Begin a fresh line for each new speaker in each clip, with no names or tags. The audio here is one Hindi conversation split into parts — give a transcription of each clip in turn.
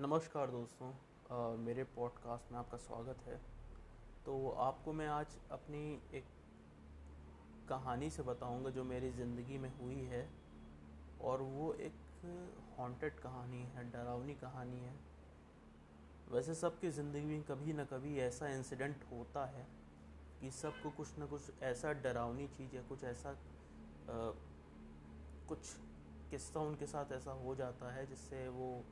नमस्कार दोस्तों अ, मेरे पॉडकास्ट में आपका स्वागत है। तो आपको मैं आज अपनी एक कहानी से बताऊँगा जो मेरी ज़िंदगी में हुई है और वो एक हॉन्टेड कहानी है डरावनी कहानी है। वैसे सबकी ज़िंदगी में कभी ना कभी ऐसा इंसिडेंट होता है कि सबको कुछ ना कुछ ऐसा डरावनी चीज़ या कुछ ऐसा अ, कुछ किस्सा उनके साथ ऐसा हो जाता है जिससे वो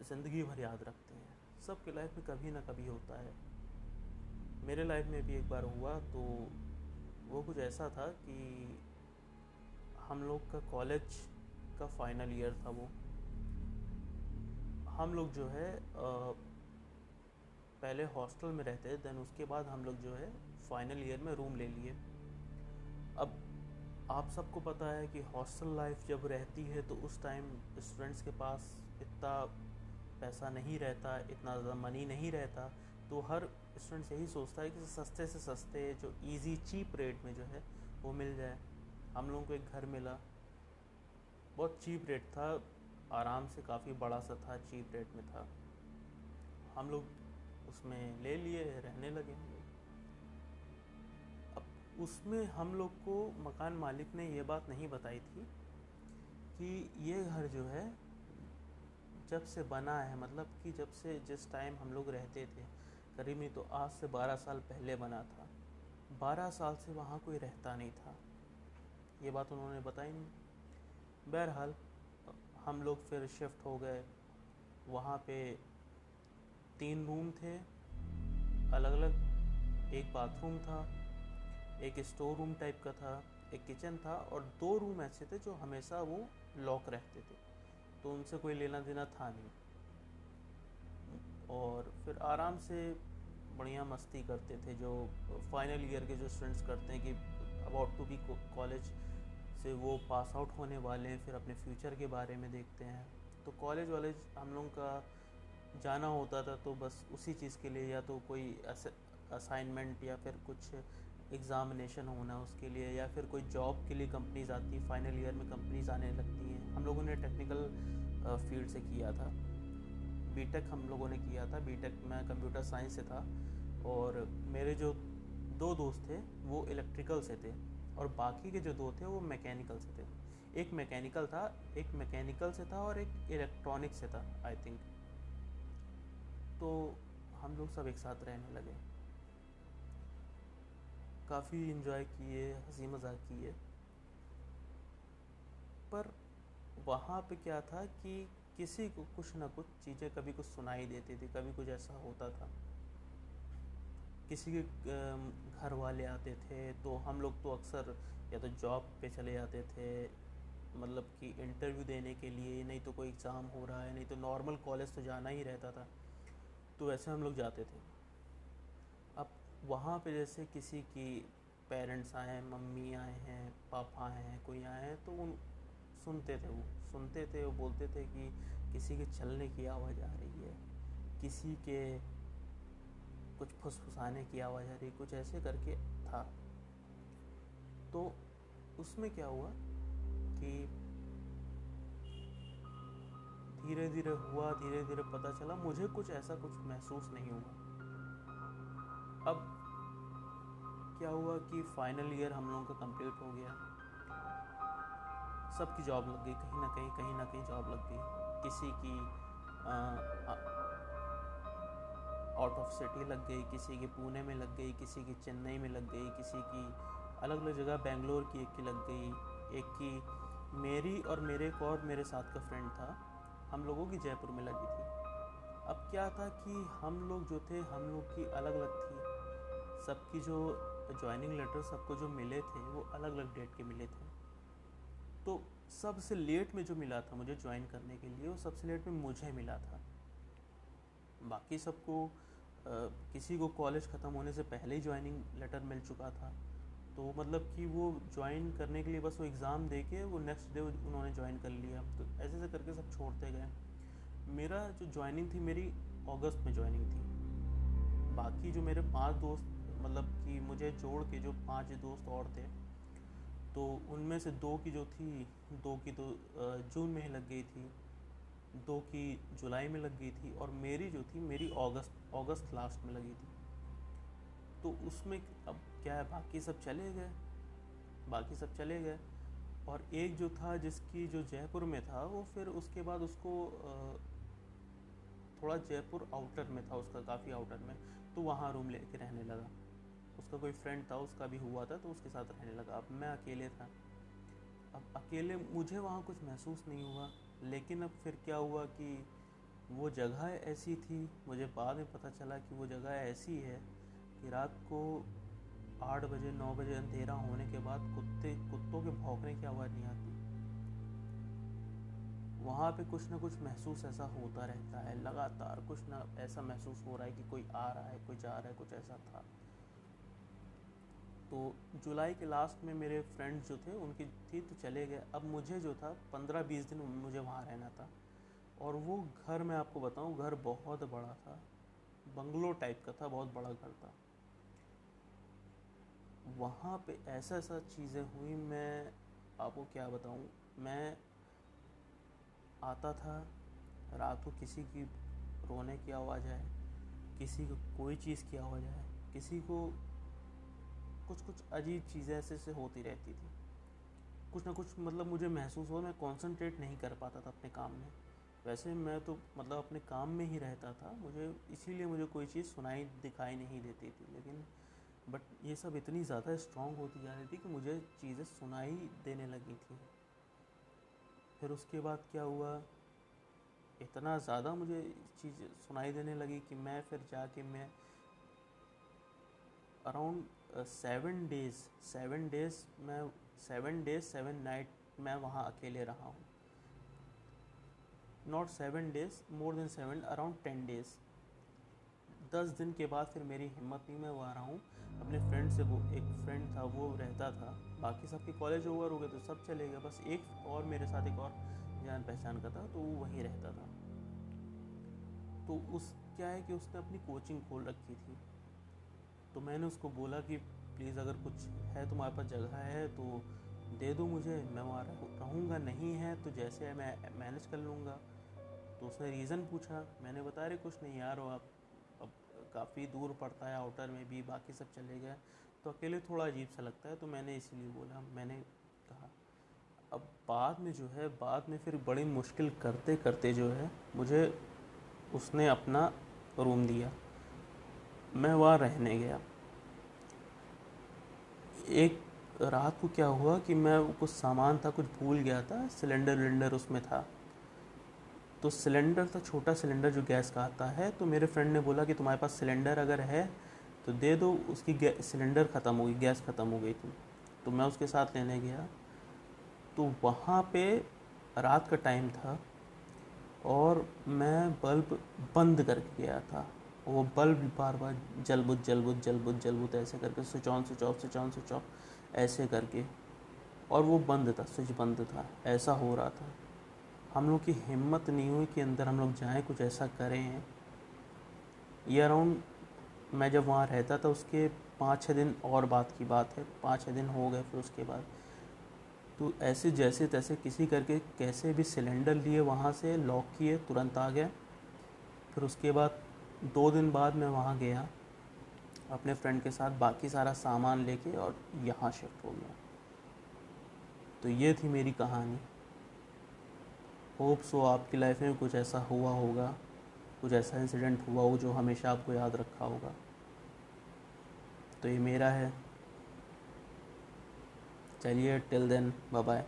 ज़िंदगी भर याद रखते हैं। सबके लाइफ में कभी ना कभी होता है। मेरे लाइफ में भी एक बार हुआ तो वो कुछ ऐसा था कि हम लोग का कॉलेज का फाइनल ईयर था वो। हम लोग जो है पहले हॉस्टल में रहते देन उसके बाद हम लोग जो है फाइनल ईयर में रूम ले लिए। अब आप सबको पता है कि हॉस्टल लाइफ जब रहती है तो उस टाइम स्टूडेंट्स के पास इतना पैसा नहीं रहता, इतना ज़्यादा मनी नहीं रहता तो हर स्टूडेंट्स यही सोचता है कि सस्ते से सस्ते जो इजी चीप रेट में जो है वो मिल जाए। हम लोगों को एक घर मिला। बहुत चीप रेट था, आराम से काफ़ी बड़ा सा था चीप रेट में था। हम लोग उसमें ले लिए, रहने लगे हम लोग। अब उसमें हम लोग को मकान मालिक ने ये बात नहीं बताई थी कि ये घर जो है जब से बना है मतलब कि जब से जिस टाइम हम लोग रहते थे, करीब नहीं तो आज से बारह साल पहले बना था। बारह साल से वहाँ कोई रहता नहीं था। ये बात उन्होंने बताई नहीं। बहरहाल, हम लोग फिर शिफ्ट हो गए। वहाँ पे तीन रूम थे। अलग अलग एक बाथरूम था, एक स्टोर रूम टाइप का था, एक किचन था और दो रूम ऐसे थे जो हमेशा वो लॉक रहते थे। तो उनसे कोई लेना देना था नहीं। और फिर आराम से बढ़िया मस्ती करते थे जो फाइनल ईयर के जो स्टूडेंट्स करते हैं कि अबाउट टू बी कॉलेज से वो पास आउट होने वाले हैं, फिर अपने फ्यूचर के बारे में देखते हैं। तो कॉलेज वॉलेज हम लोगों का जाना होता था तो बस उसी चीज़ के लिए या तो कोई असाइनमेंट या फिर कुछ एग्ज़ामिनेशन होना उसके लिए या फिर कोई जॉब के लिए कंपनीज़ आती हैं फाइनल ईयर में कंपनीज़ आने लगती हैं। हम लोगों ने टेक्निकल फ़ील्ड से किया था। बीटेक हम लोगों ने किया था। बीटेक में कंप्यूटर साइंस से था और मेरे जो दो दोस्त थे, वो इलेक्ट्रिकल से थे और बाकी के जो दो थे, वो मैकेनिकल से थे। एक मैकेनिकल था, एक मैकेनिकल से था और एक इलेक्ट्रॉनिक से था आई थिंक तो हम लोग सब एक साथ रहने लगे। काफ़ी इन्जॉय किए, हँसी मज़ाक किए। पर वहाँ पे क्या था कि किसी को कुछ ना कुछ चीज़ें कभी कुछ सुनाई देती थी, कभी कुछ ऐसा होता था। किसी के घर वाले आते थे तो हम लोग तो अक्सर या तो जॉब पे चले जाते थे मतलब कि इंटरव्यू देने के लिए, नहीं तो कोई एग्ज़ाम हो रहा है, नहीं तो नॉर्मल कॉलेज तो जाना ही रहता था। तो वैसे हम लोग जाते थे। वहाँ पे जैसे किसी की पेरेंट्स आए हैं, मम्मी आए हैं, पापा आए हैं, कोई आए हैं तो उन सुनते थे वो। सुनते थे वो बोलते थे कि किसी के चलने की आवाज़ आ रही है, किसी के कुछ फुसफुसाने की आवाज़ आ रही कुछ ऐसे करके था। तो उसमें क्या हुआ कि धीरे धीरे हुआ धीरे धीरे पता चला, मुझे कुछ ऐसा कुछ महसूस नहीं हुआ। अब क्या हुआ कि फाइनल ईयर हम लोगों का कंप्लीट हो गया? सबकी जॉब लग गई, कहीं ना कहीं कहीं ना कहीं जॉब लग गई। किसी की आउट ऑफ़ सिटी लग गई, किसी की पुणे में लग गई, किसी की चेन्नई में लग गई, किसी की अलग अलग जगह बेंगलोर की एक की लग गई। एक की मेरी और मेरे एक और मेरे साथ का फ्रेंड था। हम लोगों की जयपुर में लगी थी। अब क्या था कि हम लोग जो थे, हम लोग की अलग अलग थी। सबकी जो ज्वाइनिंग लेटर सबको जो मिले थे, वो अलग अलग डेट के मिले थे। तो सबसे लेट में जो मिला था मुझे ज्वाइन करने के लिए, वो सबसे लेट में मुझे मिला था। बाकी सबको किसी को कॉलेज ख़त्म होने से पहले ही ज्वाइनिंग लेटर मिल चुका था। तो मतलब कि वो ज्वाइन करने के लिए बस वो एग्ज़ाम दे के वो नेक्स्ट डे उन्होंने ज्वाइन कर लिया। तो ऐसे ऐसे करके सब छोड़ते गए। मेरा जो ज्वाइनिंग थी, मेरी अगस्त में ज्वाइनिंग थी। बाकी जो मेरे पाँच दोस्त मतलब कि मुझे जोड़ के जो पाँच दोस्त और थे तो उनमें से दो की जो थी, दो की तो जून में ही लग गई थी, दो की जुलाई में लग गई थी और मेरी जो थी, मेरी अगस्त अगस्त लास्ट में लगी थी। तो उसमें अब क्या है, बाकी सब चले गए, बाकी सब चले गए और एक जो था जिसकी जो जयपुर में था, वो फिर उसके बाद उसको थोड़ा जयपुर आउटर में था, उसका काफ़ी आउटर में तो वहाँ रूम लेके रहने लगा। उसका कोई फ्रेंड था, उसका भी हुआ था तो उसके साथ रहने लगा। अब मैं अकेले था। अब अकेले मुझे वहाँ कुछ महसूस नहीं हुआ, लेकिन अब फिर क्या हुआ कि वो जगह ऐसी थी, मुझे बाद में पता चला कि वो जगह ऐसी है कि रात को आठ बजे, नौ बजे अंधेरा होने के बाद कुत्ते, कुत्तों के भौंकने की आवाज़ नहीं आती। वहाँ पे कुछ ना कुछ महसूस ऐसा होता रहता है। लगातार कुछ ना ऐसा महसूस हो रहा है कि कोई आ रहा है, कोई जा रहा है, कुछ ऐसा था। तो जुलाई के लास्ट में मेरे फ्रेंड्स जो थे, उनकी थी तो चले गए। अब मुझे जो था, पंद्रह बीस दिन मुझे वहाँ रहना था। और वो घर मैं आपको बताऊँ, घर बहुत बड़ा था। बंगलो टाइप का था, बहुत बड़ा घर था। वहाँ पे ऐसा ऐसा चीज़ें हुई, मैं आपको क्या बताऊँ? मैं आता था, रात को किसी की रोने की आवाज़ आए, किसी को कोई चीज़ की आवाज़ आए, किसी को कुछ कुछ अजीब चीज़ें ऐसे ऐसे होती रहती थी। कुछ ना कुछ मतलब मुझे महसूस हो मैं कंसंट्रेट नहीं कर पाता था अपने काम में। वैसे मैं तो मतलब अपने काम में ही रहता था, मुझे इसीलिए मुझे कोई चीज़ सुनाई, दिखाई नहीं देती थी। लेकिन बट ये सब इतनी ज़्यादा स्ट्रॉन्ग होती जा रही थी कि मुझे चीज़ें सुनाई देने लगी थी। फिर उसके बाद क्या हुआ? इतना ज़्यादा मुझे चीज़ सुनाई देने लगी कि मैं फिर जाके मैं around seven days seven days मैं सेवन डेज़ सेवन नाइट मैं वहाँ अकेले रहा हूँ। Not seven days more than seven around ten days दस दिन के बाद फिर मेरी हिम्मत नहीं, मैं वहाँ रहा हूँ। अपने फ्रेंड से वो, एक फ्रेंड था, वो रहता था। बाकी सबके कॉलेज ओवर हो गए तो सब चले गए। बस एक और मेरे साथ एक और जान पहचान का था तो वो वहीं रहता था। तो उस, क्या है कि उसने अपनी कोचिंग खोल रखी थी। तो मैंने उसको बोला कि, प्लीज़ अगर कुछ है तुम्हारे पास जगह है तो दे दो मुझे, मैं वहाँ रहूँगा, नहीं है तो जैसे है मैं मैनेज कर लूँगा। तो उसने रीज़न पूछा, मैंने बताया रहे कुछ नहीं यार आप काफ़ी दूर पड़ता है आउटर में भी बाकी सब चले गए तो अकेले थोड़ा अजीब सा लगता है तो मैंने इसीलिए बोला, मैंने कहा, अब बाद में जो है, बाद में फिर बड़ी मुश्किल करते करते जो है, मुझे उसने अपना रूम दिया। मैं वहाँ रहने गया। एक रात को क्या हुआ कि मैं कुछ सामान था, कुछ भूल गया था, सिलेंडर विलेंडर उसमें था। तो सिलेंडर था छोटा सिलेंडर जो गैस का आता है तो मेरे फ्रेंड ने बोला कि तुम्हारे पास सिलेंडर अगर है तो दे दो, उसकी सिलेंडर ख़त्म हो गई, गैस ख़त्म हो गई थी। तो मैं उसके साथ लेने गया। तो वहाँ पे रात का टाइम था और मैं बल्ब बंद करके गया था। वो बल्ब बार बार जल बुझ जल बुझ जल बुझ जल बुझ ऐसे करके, switch on, switch off, switch on, switch off, ऐसे करके। और वो बंद था, स्विच बंद था, ऐसा हो रहा था। हम लोग की हिम्मत नहीं हुई कि अंदर हम लोग जाएँ, कुछ ऐसा करें। ये अराउंड मैं जब वहाँ रहता था, उसके पाँच छः दिन और बात की बात है। पाँच छः दिन हो गए फिर उसके बाद। तो ऐसे जैसे तैसे किसी करके कैसे भी सिलेंडर लिए, वहाँ से लॉक किए, तुरंत आ गए फिर उसके बाद दो दिन बाद मैं वहाँ गया, अपने फ्रेंड के साथ बाकी सारा सामान लेके और यहाँ शिफ्ट हो गया। तो ये थी मेरी कहानी। होप सो आपकी लाइफ में कुछ ऐसा हुआ होगा, कुछ ऐसा इंसिडेंट हुआ हो जो हमेशा आपको याद रखा होगा। तो ये मेरा है। चलिए टिल देन बाय बाय